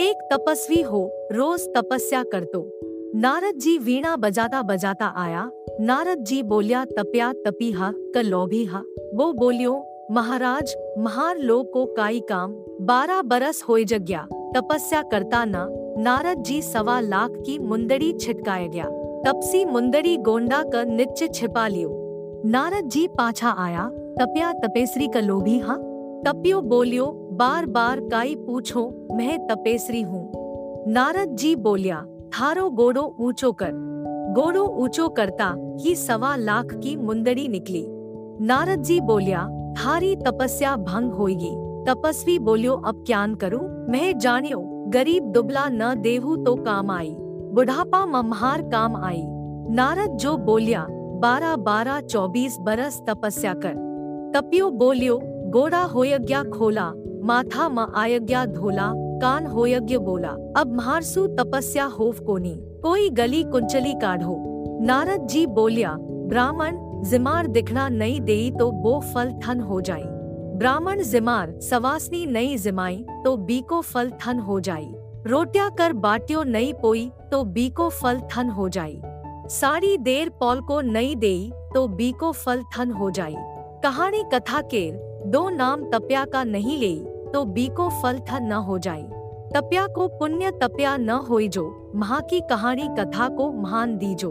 तपस्वी हो, रोज तपस्या कर तो नारद जी वीणा बजाता बजाता आया। नारद जी बोलिया, तप्या तपी हा क लोभी हा वो बोलियो, महाराज, महार लोग को काई काम, बारह बरस होए जग्या, तपस्या करता ना, नारद जी सवा लाख की मुंदड़ी छिटकाया गया। तपसी मुंदड़ी गोंडा कर निच्च छिपा लियो। नारद जी पाछा आया, तप्या तपेसरी का लोभी हा तपियो बोलियो बार बार काई पूछो, मैं तपेसरी हूँ। नारद जी बोलिया, थारो गोड़ो ऊंचो कर। गोड़ो ऊंचो करता ही सवा लाख की मुंदड़ी निकली। नारद जी बोलिया, थारी तपस्या भंग होगी तपस्वी बोलियो, अब क्यान करूँ? मैं जानियो गरीब दुबला न देहू तो काम आई। बुढ़ापा मम्हार काम आई। नारद जो बोलिया बारह बारह चौबीस बरस तपस्या कर। तपियो बोलियो, गोड़ा होयज्ञा खोला। माथा म आयज्ञा धोला, कान होयज्ञ बोला। अब महारसु तपस्या होव कोनी। कोई गली कुंचली काढ़ो। नारद जी बोलिया, ब्राह्मण, जिमार दिखना नहीं देई तो वो फल थन हो जाई। ब्राह्मण जिमार, सवासनी नहीं जिमाई तो बीको फल थन हो जाई। रोटिया कर बाटियो नहीं पोई तो बीको फल थन हो जाई। सारी देर पॉल को नहीं देई तो बीको फल थन हो जाई। कहानी कथा केर, दो नाम तप्या का नहीं ले तो बी को फल था न हो जाए तप्या को पुण्य तप्या न होई जो। महा की कहानी कथा को महान दीजो।